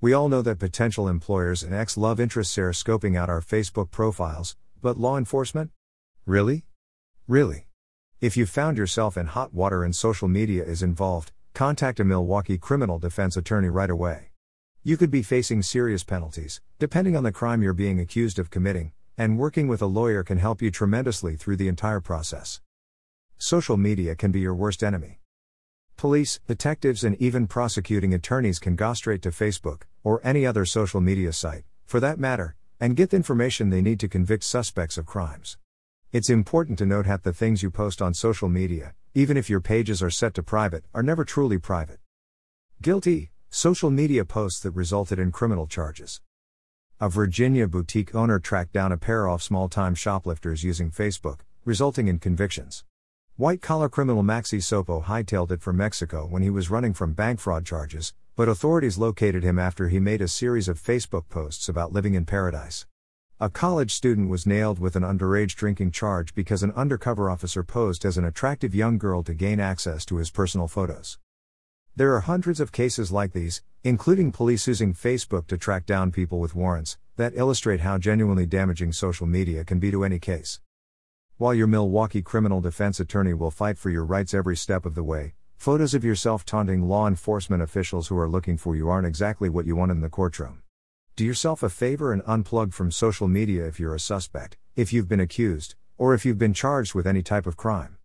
We all know that potential employers and ex love interests are scoping out our Facebook profiles, but law enforcement? Really? Really? If you found yourself in hot water and social media is involved, contact a Milwaukee criminal defense attorney right away. You could be facing serious penalties, depending on the crime you're being accused of committing, and working with a lawyer can help you tremendously through the entire process. Social media can be your worst enemy. Police, detectives, and even prosecuting attorneys can go straight to Facebook, or any other social media site, for that matter, and get the information they need to convict suspects of crimes. It's important to note that the things you post on social media, even if your pages are set to private, are never truly private. Guilty social media posts that resulted in criminal charges. A Virginia boutique owner tracked down a pair of small time shoplifters using Facebook, resulting in convictions. White collar criminal Maxi Sopo hightailed it for Mexico when he was running from bank fraud charges, but authorities located him after he made a series of Facebook posts about living in paradise. A college student was nailed with an underage drinking charge because an undercover officer posed as an attractive young girl to gain access to his personal photos. There are hundreds of cases like these, including police using Facebook to track down people with warrants, that illustrate how genuinely damaging social media can be to any case. While your Milwaukee criminal defense attorney will fight for your rights every step of the way, photos of yourself taunting law enforcement officials who are looking for you aren't exactly what you want in the courtroom. Do yourself a favor and unplug from social media if you're a suspect, if you've been accused, or if you've been charged with any type of crime.